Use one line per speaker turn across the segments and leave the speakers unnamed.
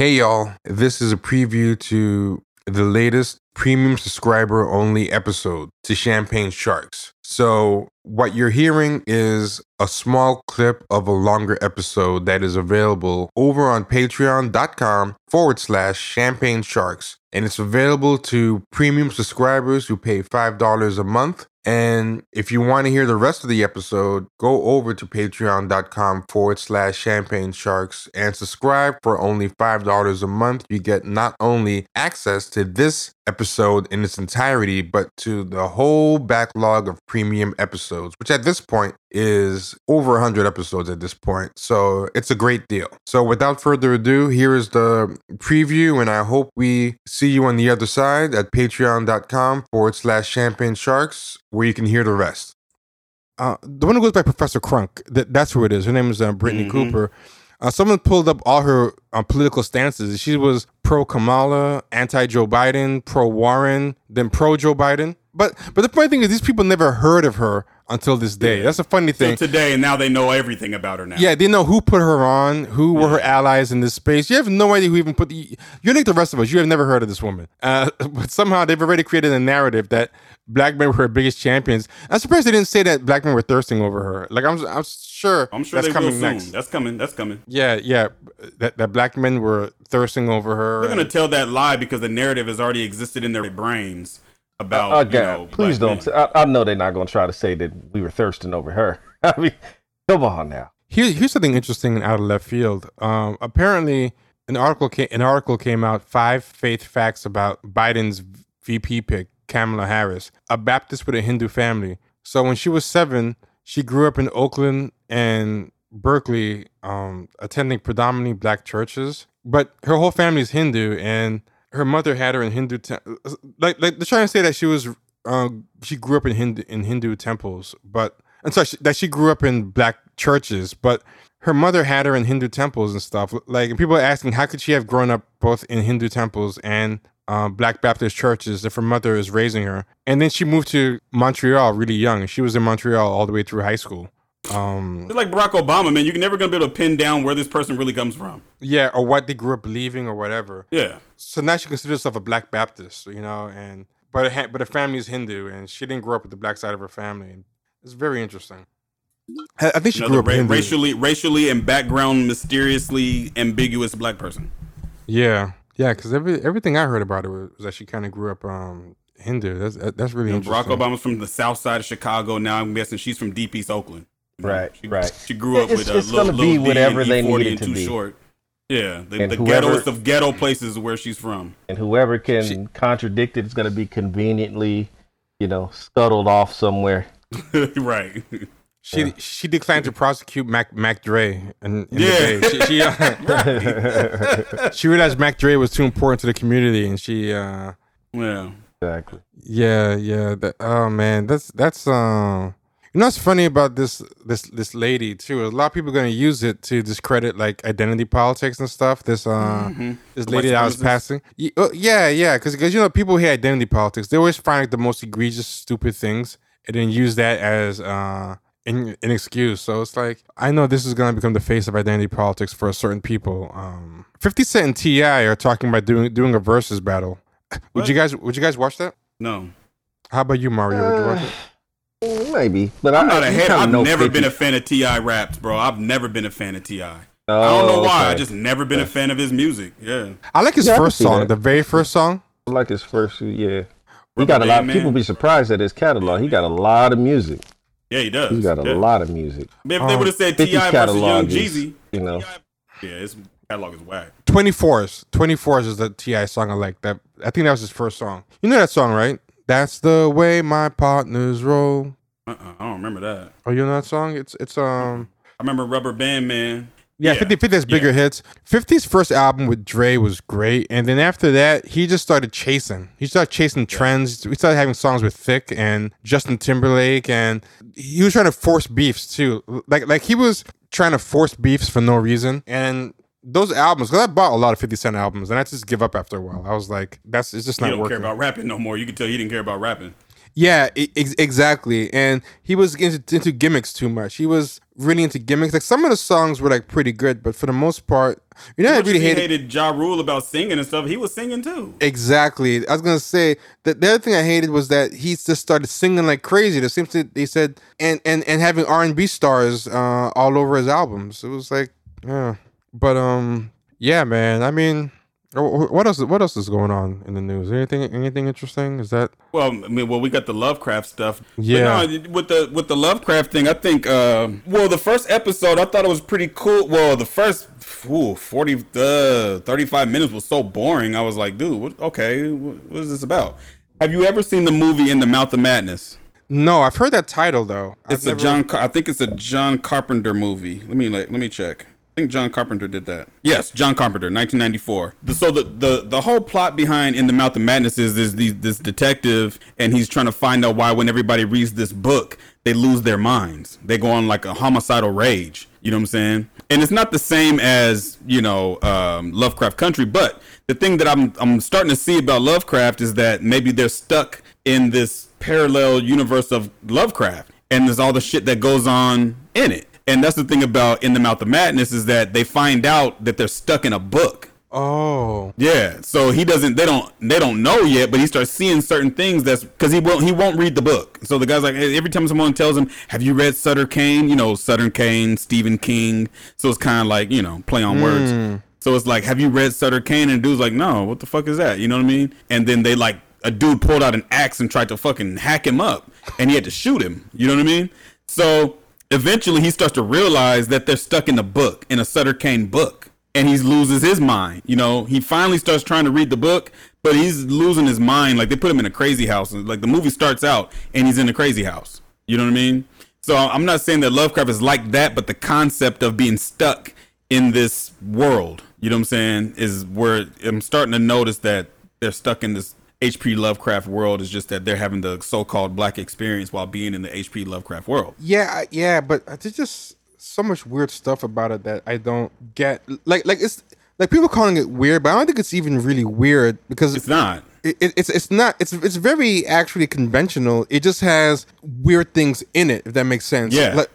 Hey y'all, this is a preview to the latest premium subscriber only episode to Champagne Sharks. So, what you're hearing is a small clip of a longer episode that is available over on patreon.com forward slash champagne sharks. And it's available to premium subscribers who pay $5 a month. And if you want to hear the rest of the episode, go over to patreon.com forward slash champagne sharks and subscribe for only $5 a month. You get not only access to this episode in its entirety, but to the whole backlog of premium episodes, which at this point is over 100 episodes at this point. So it's a great deal. So without further ado, here is the preview, and I hope we see you on the other side at patreon.com forward slash champagne sharks, where you can hear the rest. Uh, the one who goes by Professor Crunk, that, that's who it is. Her name is uh, Brittany
Mhm.
Cooper. Uh, someone pulled up all her uh, political stances. She was pro Kamala, anti Joe Biden, pro Warren, then pro Joe Biden. But but the funny thing is, these people never heard of her until this day. That's a funny
So
thing.
today, and now they know everything about her now.
Yeah, they know who put her on, who were her allies in this space. You have no idea who even put the. You're like the rest of us. You have never heard of this woman, uh, but somehow they've already created a narrative that black men were her biggest champions. I'm surprised they didn't say that black men were thirsting over her. Like I'm, I'm sure.
I'm sure
that's coming next.
That's coming. That's coming.
Yeah, yeah, that that black men were thirsting over her.
They're gonna tell that lie because the narrative has already existed in their brains about.
Oh,
you know,
please
black
don't.
men.
I, I know they're not going to try to say that we were thirsting over her. I mean, come on now.
Here, here's something interesting and out of left field. Um, apparently, an article came, an article came out five faith facts about Biden's VP pick, Kamala Harris, a Baptist with a Hindu family. So when she was seven, she grew up in Oakland and Berkeley, um, attending predominantly black churches. But her whole family is Hindu, and her mother had her in Hindu. Te- like, like they're trying to say that she was, uh, she grew up in Hindu in Hindu temples, but and so she, that she grew up in black churches, but her mother had her in Hindu temples and stuff. Like, and people are asking, how could she have grown up both in Hindu temples and uh, Black Baptist churches if her mother is raising her? And then she moved to Montreal really young. She was in Montreal all the way through high school. Um,
It's like Barack Obama, man. You're never gonna be able to pin down where this person really comes from.
yeah, or what they grew up believing or whatever.
Yeah.
So now she considers herself a Black Baptist, you know, and but her, but her family is Hindu, and she didn't grow up with the black side of her family. It's very interesting. I I think she grew up
ra-
Hindu.
racially, racially and background mysteriously ambiguous black person.
Yeah, yeah, because every everything I heard about her was, was that she kind of grew up um Hindu. That's that's really
You know, Barack. Obama's from the south side of Chicago. Now I'm guessing she's from Deep East Oakland. You know,
Right,
she,
right.
She grew up
It's-
with a
it's
little,
gonna
little
be
D
whatever
and
they
E40
need it to
too
be.
short. Yeah, the,
And
the
whoever-
ghettoest of ghetto places is where she's from.
And whoever can contradict it is going to be conveniently, you know, scuttled off somewhere.
right.
She she declined to prosecute Mac Mac Dre and
Yeah.
she she, uh, she realized Mac Dre was too important to the community, and she uh
Yeah.
Exactly.
yeah yeah that, oh man that's that's um you know what's funny about this this this lady too? A lot of people are going to use it to discredit like identity politics and stuff. This uh this
The
lady that I was passing. Uh, yeah yeah because you know people who hate identity politics. They always find like the most egregious stupid things and then use that as uh an, an excuse. So it's like i know this is going to become the face of identity politics for a certain people. Um 50 cent and ti are talking about doing doing a versus battle. Would you guys would you guys watch that?
No.
how about you mario? Would you watch it?
Mm, Maybe, but
I'm
I,
not a
you
head. I've
know
never
50
been a fan of Ti raps, bro. I've never been a fan of Ti. I
Oh,
don't know why. I just never been a fan of his music. Yeah.
i like his
Yeah,
first song
that.
the very first song
I like his first. Yeah, he got a lot.
Band
People be surprised at his catalog. He got a lot of music.
Yeah, he does.
He got a
yeah.
lot of music.
But if they
Um,
would have said Ti
50's
versus Young Jeezy,
you know,
yeah, his catalog is whack.
24s 24s is the ti song i like that i think that was his first song you know that song right that's the way my partners roll
Uh-uh, I don't remember that.
oh you know that song it's it's um
I remember Rubber Band Man.
Yeah,
Yeah.
50, 50 has bigger hits. 50's first album with Dre was great. And then after that, he just started chasing. He started chasing trends. We started having songs with Thick and Justin Timberlake. And he was trying to force beefs too. Like, like he was trying to force beefs for no reason. And those albums, because I bought a lot of 50 Cent albums and I just give up after a while. I was like, that's it's just not
don't
working.
care about rapping no more. You can tell he didn't care about rapping.
Yeah, ex- exactly. And he was into, into gimmicks too much. He was really into gimmicks. Like some of the songs were like pretty good, but for the most part, you know, I really hated.
hated Ja Rule about singing and stuff. He was singing too.
Exactly. I was gonna say that the other thing I hated was that he just started singing like crazy. The same thing they said, and and and having R and B stars uh, all over his albums. It was like, yeah. But um, yeah, man. I mean, wh- wh- what else? What else is going on in the news? Anything? Anything interesting? Is that?
Well, I mean, well, we got the Lovecraft stuff. But
Yeah.
no, with the with the Lovecraft thing, I think. Uh, well, the first episode, I thought it was pretty cool. Well, the first ooh, 40, uh, 35 minutes was so boring. I was like, dude, what, okay, what, what is this about? Have you ever seen the movie In the Mouth of Madness?
No, I've heard that title though. I've
It's a
never-
John. Car- I think it's a John Carpenter movie. Let me like, let me check. I think John Carpenter did that. Yes, John Carpenter, 1994. The- So the the the whole plot behind In the Mouth of Madness is these, this detective and he's trying to find out why when everybody reads this book they lose their minds. They go on like a homicidal rage. You know what I'm saying? And it's not the same as you know um, Lovecraft Country, but the thing that I'm I'm starting to see about Lovecraft is that maybe they're stuck in this parallel universe of Lovecraft, and there's all the shit that goes on in it. And that's the thing about In the Mouth of Madness is that they find out that they're stuck in a book.
Oh,
Yeah, so he doesn't. They don't. They don't know yet, but he starts seeing certain things. That's because he won't. He won't read the book. So the guy's like, every time someone tells him, "Have you read Sutter Kane?" You know, Sutter Kane, Stephen King. So it's kind of like you know, play on words. Hmm. So it's like, "Have you read Sutter Kane?" And dude's like, "No, what the fuck is that?" You know what I mean? And then they like a dude pulled out an axe and tried to fucking hack him up, and he had to shoot him. You know what I mean? So eventually, he starts to realize that they're stuck in a book, in a Sutter Kane book and he loses his mind. You know, he finally starts trying to read the book, but he's losing his mind. Like they put him in a crazy house. Like the movie starts out and he's in a crazy house. You know what I mean? So I'm not saying that Lovecraft is like that, but the concept of being stuck in this world, you know what I'm saying, is where I'm starting to notice that they're stuck in this HP Lovecraft world. Is just that they're having the so-called black experience while being in the HP Lovecraft world.
yeah, yeah, but there's just so much weird stuff about it that I don't get. Like, like it's like people calling it weird, but I don't think it's even really weird because
It's not.
it, it- it's it's not it's it's very actually conventional. It just has weird things in it, if that makes sense.
Yeah.
Like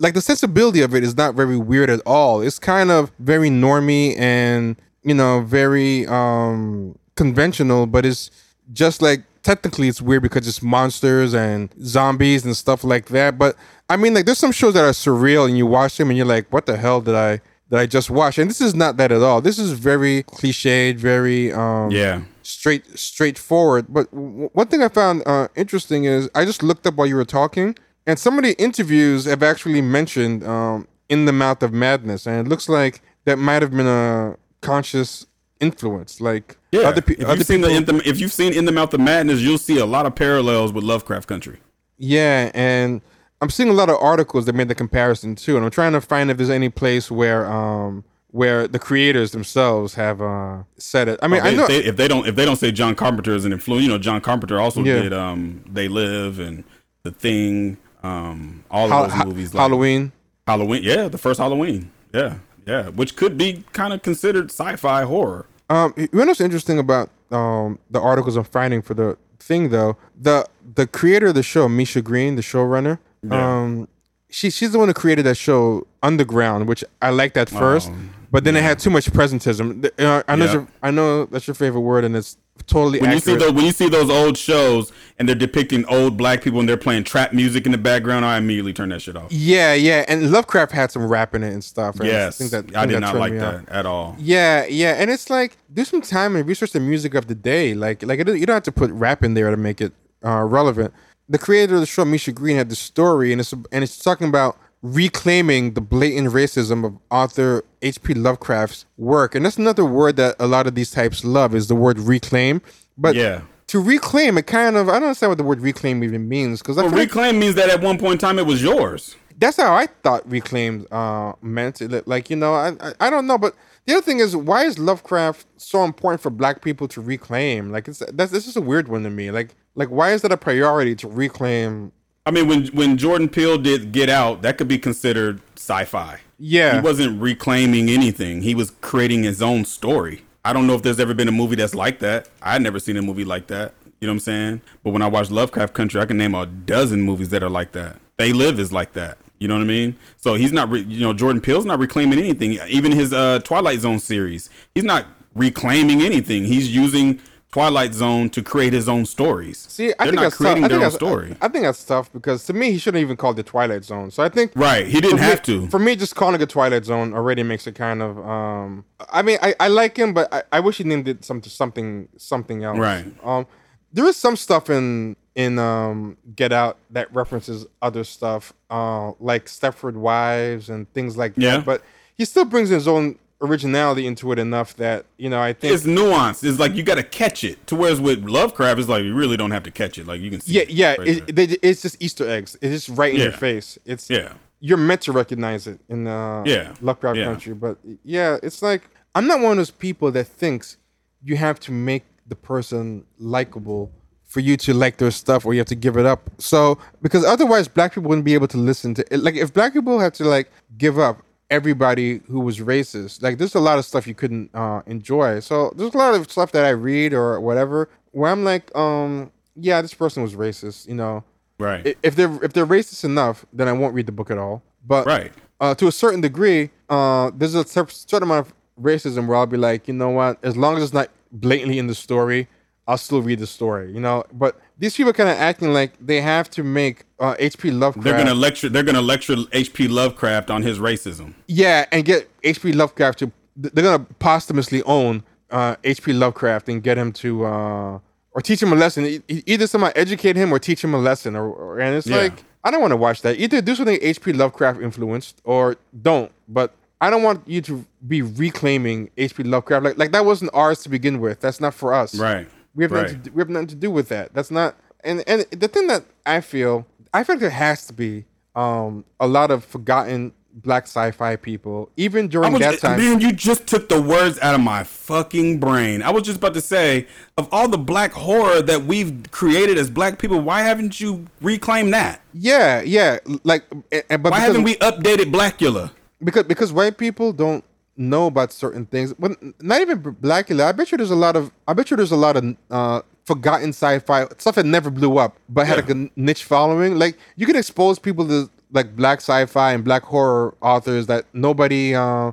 like the sensibility of it is not very weird at all. It's kind of very normy and you know very um conventional, but it's just like technically it's weird because it's monsters and zombies and stuff like that. But I mean, like there's some shows that are surreal and you watch them and you're like, what the hell did I? That I just watched, and this is not that at all. This is very cliched, very um,
Yeah.
straight straightforward. But w- one thing I found uh, interesting is I just looked up while you were talking, and some of the interviews have actually mentioned um, "In the Mouth of Madness," and it looks like that might have been a conscious influence. Like
Yeah.
other, pe-
if,
other
you've seen
people,
the, in the, if you've seen In the Mouth of Madness, you'll see a lot of parallels with Lovecraft Country.
yeah, and I'm seeing a lot of articles that made the comparison too, and I'm trying to find if there's any place where um where the creators themselves have uh said it. I mean,
They-
I know.
they- if they don't if they don't say John Carpenter is an influence, you know, John Carpenter also
Yeah.
did um They Live and The Thing, um all of
Hal-
those
Ha-
movies like
Halloween.
Halloween, yeah, the first Halloween. Yeah. Yeah, which could be kind of considered sci-fi horror.
Um, you know what's interesting about um the articles I'm finding for the thing though? The the creator of the show, Misha Green, the showrunner, um, she she's the one who created that show Underground, which I liked at first, but then it had too much presentism. Uh, I know
Yeah.
your, I know that's your favorite word, and it's totally
When you see those when you see those old shows and they're depicting old black people and they're playing trap music in the background, I immediately turn that shit off.
yeah, yeah, and Lovecraft had some rap in it and stuff. and
Yes,
think that-
I
think
did not like
off.
that at all.
Yeah, yeah, and it's like do some time and research the music of the day. Like, like it, you don't have to put rap in there to make it uh, relevant. The creator of the show, Misha Green, had the story, and it's and it's talking about reclaiming the blatant racism of author H.P. Lovecraft's work, and that's another word that a lot of these types love is the word reclaim. But
Yeah.
to reclaim, it kind of I don't understand what the word reclaim even means because
Well,
like
reclaim means that at one point in time it was yours.
that's how I thought reclaimed uh, meant. It, Like you know, I, I I don't know, but the other thing is, why is Lovecraft so important for Black people to reclaim? Like it's that's this is a weird one to me. Like like why is that a priority to reclaim?
I mean, when when Jordan Peele did Get Out, that could be considered sci-fi.
Yeah.
He wasn't reclaiming anything. He was creating his own story. I don't know if there's ever been a movie that's like that. I've never seen a movie like that. You know what I'm saying? But when I watch Lovecraft Country, I can name a dozen movies that are like that. They Live is like that. You know what I mean? So he's not, re- you know, Jordan Peele's not reclaiming anything. Even his uh, Twilight Zone series, he's not reclaiming anything. He's using Twilight Zone to create his own stories.
See, I
They're
think
not
that's
creating
tough. I
their
think
own
that's,
story.
I, I think that's tough because to me, he shouldn't even call it the Twilight Zone. So I think
right. He didn't have
me,
to.
For me, just calling it Twilight Zone already makes it kind of. um I mean, I, I like him, but I, I wish he named it something something something else.
Right.
Um, there is some stuff in in um Get Out that references other stuff, uh, like Stepford Wives and things like
Yeah.
that. But he still brings his own originality into it enough that you know I think
it's nuanced. It's like you got to catch it. To whereas with Lovecraft, it's like you really don't have to catch it. Like you can see.
yeah
it
yeah
right
it, it's just Easter eggs. It's just right in your face. It's
yeah.
you're meant to recognize it in uh,
Yeah.
Lovecraft
Yeah.
Country. But yeah, it's like I'm not one of those people that thinks you have to make the person likable for you to like their stuff, or you have to give it up. So because otherwise, black people wouldn't be able to listen to it. Like if black people had to like give up everybody who was racist, like there's a lot of stuff you couldn't uh, enjoy. So there's a lot of stuff that I read or whatever where I'm like, um, yeah, this person was racist, you know
Right.
if they're if they're racist enough, then I won't read the book at all. But
Right.
uh, to a certain degree, uh, there's a certain amount of racism where I'll be like, you know what? As long as it's not blatantly in the story, I'll still read the story. You know. But these people kind of acting like they have to make uh, H.P. Lovecraft.
they're gonna lecture. They're gonna lecture H.P. Lovecraft on his racism.
yeah, and get H.P. Lovecraft to. They're gonna posthumously own uh, H.P. Lovecraft and get him to. Uh, or teach him a lesson. Either someone educate him or teach him a lesson. Or, or and it's
Yeah.
like I don't want to watch that. Either do something H.P. Lovecraft influenced or don't. But I don't want you to be reclaiming H.P. Lovecraft. Like like that wasn't ours to begin with. That's not for us.
Right.
We have
Right.
nothing. To, do- we have nothing to do with that. That's not. And and the thing that I feel, I feel like there has to be um a lot of forgotten black sci-fi people, even during
was,
that time.
man, you just took the words out of my fucking brain. I was just about to say, of all the black horror that we've created as black people, why haven't you reclaimed that?
yeah, yeah. Like, and, and- but
Why
because,
haven't we updated Blackula?
because because white people don't know about certain things. But not even Blackula. I bet you there's a lot of. I bet you there's a lot of uh, forgotten sci-fi stuff that never blew up, but had
Yeah.
a niche following. Like you can expose people to like black sci-fi and black horror authors that nobody. Uh,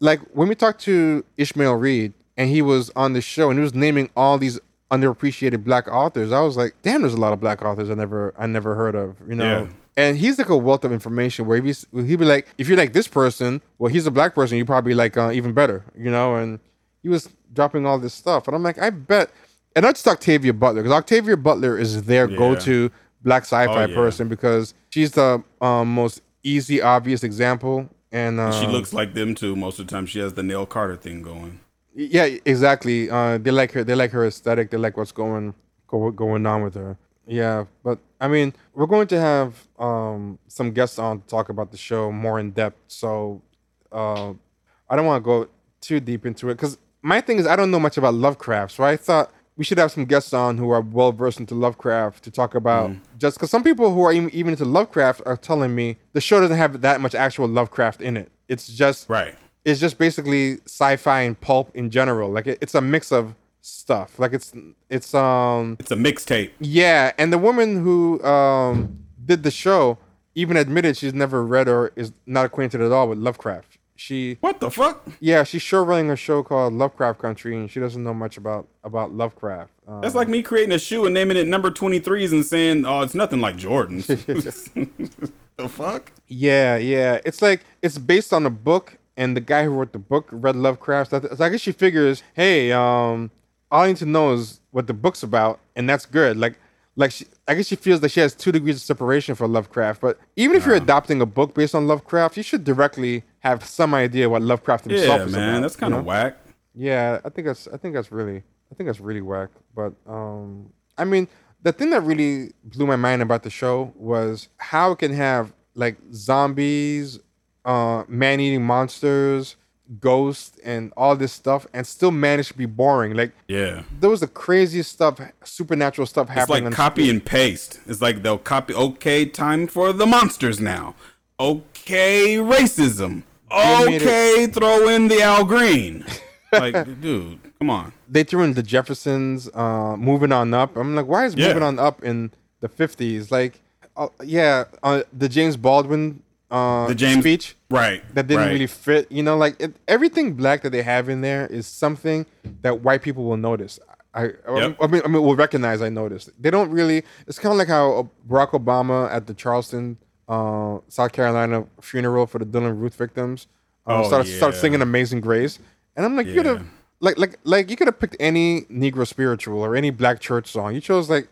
like when we talked to Ishmael Reed and he was on the show and he was naming all these underappreciated black authors. I was like, damn, there's a lot of black authors I never I never heard of. You know.
Yeah.
And he's like a wealth of information where he's he'd be like, if you're like this person, well, he's a black person, you probably like uh, even better, you know. And he was dropping all this stuff, and I'm like, I bet. And not just Octavia Butler, because Octavia Butler is their
Yeah.
go-to black sci-fi
Oh, yeah.
person because she's the um, most easy, obvious example. And uh,
She looks like them too. Most of the time, she has the Nell Carter thing going.
Yeah, exactly. Uh, they like her. They like her aesthetic. They like what's going go, going on with her. Yeah, but I mean, we're going to have um, some guests on to talk about the show more in depth. So uh, I don't want to go too deep into it because my thing is I don't know much about Lovecraft. So I thought we should have some guests on who are well versed into Lovecraft to talk about just because some people who are even, even into Lovecraft are telling me the show doesn't have that much actual Lovecraft in it. It's just
Right.
it's just basically sci-fi and pulp in general. Like it, it's a mix of stuff. Like it's it's um
It's a mixtape.
yeah, and the woman who um did the show even admitted she's never read or is not acquainted at all with Lovecraft. She
What the fuck?
yeah, she's sure running a show called Lovecraft Country and she doesn't know much about about Lovecraft. Um,
That's like me creating a shoe and naming it number 23s and saying, oh, it's nothing like Jordan's. the fuck?
Yeah, yeah. It's like it's based on a book, and the guy who wrote the book read Lovecraft. So I guess she figures, hey, um, all I need to know is what the book's about, and that's good. Like, like she, I guess she feels that she has two degrees of separation for Lovecraft. But even if you're adopting a book based on Lovecraft, you should directly have some idea what Lovecraft himself
Yeah,
is
man.
about,
That's kind of
know?
whack.
Yeah, I think that's I think that's really I think that's really whack. But um I mean the thing that really blew my mind about the show was how it can have like zombies, uh man eating monsters, ghosts and all this stuff and still manage to be boring. Like
Yeah.
there was the craziest stuff, supernatural stuff
It's
happening
like
on
copy and paste. It's like they'll copy. Okay, time for the monsters now. Okay, racism.
They made it-
Okay, throw in the Al Green. like, dude, come on.
they threw in the Jeffersons, uh, moving on up. I'm like, why is
Yeah.
moving on up in the 50s? Like, uh, yeah, uh, the James Baldwin uh,
The James-
speech
Right.
that didn't
right.
really fit. You know, like it, everything black that they have in there is something that white people will notice. I, I,
Yep.
I mean, I mean, will recognize. I noticed. They don't really. It's kind of like how uh, Barack Obama at the Charleston, uh, South Carolina funeral for the Dylann Roof victims, uh,
Oh,
started, started singing "Amazing Grace," and I'm like, you could have, like, like, like, you could have picked any Negro spiritual or any black church song. You chose like,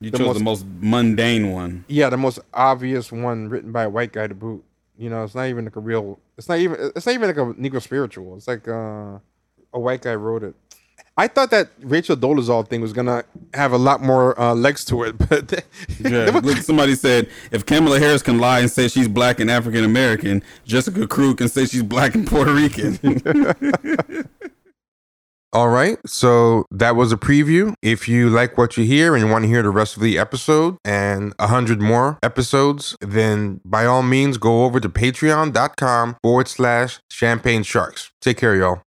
You
the
chose
most-
the most mundane one.
yeah, the most obvious one written by a white guy to boot. You know, it's not even like a real. It's not even. It's not even like a Negro spiritual. It's like uh, a white guy wrote it. I thought that Rachel Dolezal thing was gonna have a lot more uh, legs to it, but
Yeah. Look, somebody said if Kamala Harris can lie and say she's black and African American, Jessica Krug can say she's black and Puerto Rican.
All right, so that was a preview. If you like what you hear and you want to hear the rest of the episode and a hundred more episodes, then by all means go over to patreon.com forward slash champagne sharks. Take care, y'all.